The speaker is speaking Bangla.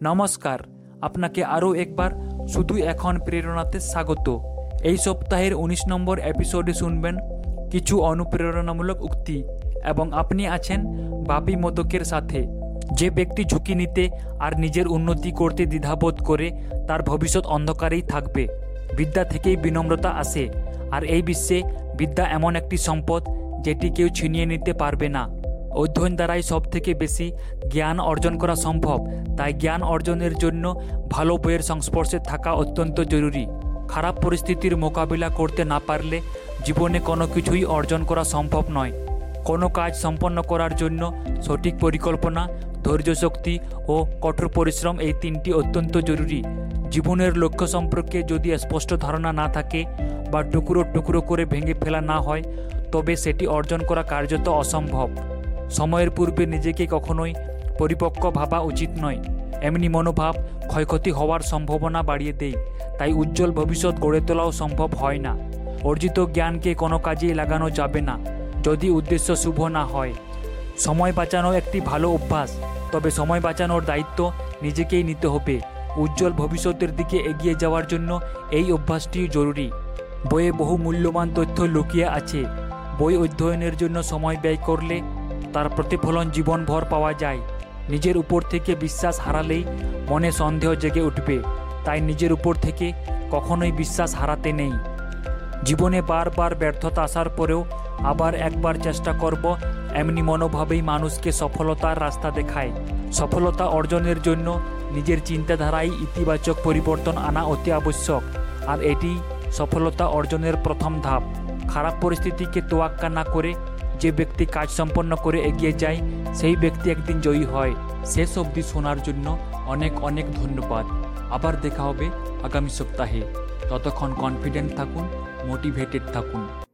নমস্কার, আপনাকে আরও একবার শুধু এখন প্রেরণাতে স্বাগত। এই সপ্তাহের উনিশ নম্বর এপিসোডে শুনবেন কিছু অনুপ্রেরণামূলক উক্তি এবং আপনি আছেন বাপি মোদকের সাথে। যে ব্যক্তি ঝুঁকি নিতে আর নিজের উন্নতি করতে দ্বিধাবোধ করে তার ভবিষ্যৎ অন্ধকারেই থাকবে। বিদ্যা থেকেই বিনম্রতা আসে, আর এই বিশ্বে বিদ্যা এমন একটি সম্পদ যেটি কেউ ছিনিয়ে নিতে পারবে না। অধ্যয়ন দ্বারাই সব থেকে বেশি জ্ঞান অর্জন করা সম্ভব। তাই জ্ঞান অর্জনের জন্য ভালো বইয়ের সংস্পর্শে থাকা অত্যন্ত জরুরি। খারাপ পরিস্থিতির মোকাবিলা করতে না পারলে জীবনে কোনো কিছুই অর্জন করা সম্ভব নয়। কোনো কাজ সম্পন্ন করার জন্য সঠিক পরিকল্পনা, ধৈর্য শক্তি ও কঠোর পরিশ্রম এই তিনটি অত্যন্ত জরুরি। জীবনের লক্ষ্য সম্পর্কে যদি স্পষ্ট ধারণা না থাকে বা টুকরো টুকরো করে ভেঙে ফেলা না হয়, তবে সেটি অর্জন করা কার্যত অসম্ভব। সময়ের পূর্বে নিজেকে কখনোই পরিপক্ক ভাবা উচিত নয়। এমনি মনোভাব ক্ষয়ক্ষতি হওয়ার সম্ভাবনা বাড়িয়ে দেয়। তাই উজ্জ্বল ভবিষ্যৎ গড়ে তোলাও সম্ভব হয় না। অর্জিত জ্ঞানকে কোনো কাজেই লাগানো যাবে না, যদি উদ্দেশ্য শুভ না হয়। সময় বাঁচানো একটি ভালো অভ্যাস, তবে সময় বাঁচানোর দায়িত্ব নিজেকেই নিতে হবে। উজ্জ্বল ভবিষ্যতের দিকে এগিয়ে যাওয়ার জন্য এই অভ্যাসটি জরুরি। বইয়ে বহু মূল্যবান তথ্য লুকিয়ে আছে। বই অধ্যয়নের জন্য সময় ব্যয় করলে তার প্রতিফলন জীবনভর পাওয়া যায়। নিজের উপর থেকে বিশ্বাস হারালেই মনে সন্দেহ জেগে উঠবে। তাই নিজের উপর থেকে কখনোই বিশ্বাস হারাতে নেই। জীবনে বারবার ব্যর্থতা আসার পরেও আবার একবার চেষ্টা করব এমনি মনোভাবেই মানুষকে সফলতার রাস্তা দেখায়। সফলতা অর্জনের জন্য নিজের চিন্তাধারায় ইতিবাচক পরিবর্তন আনা অতি আবশ্যক, আর এটি সফলতা অর্জনের প্রথম ধাপ। খারাপ পরিস্থিতিকে তোয়াক্কা না করে যে ব্যক্তি কাজ সম্পন্ন করে এগিয়ে যায়, সেই ব্যক্তি একদিন জয়ী হয়। শেষ অবধি শোনার জন্য অনেক অনেক ধন্যবাদ। আবার দেখা হবে আগামী সপ্তাহে। ততক্ষণ কনফিডেন্ট থাকুন মোটিভেটেড থাকুন।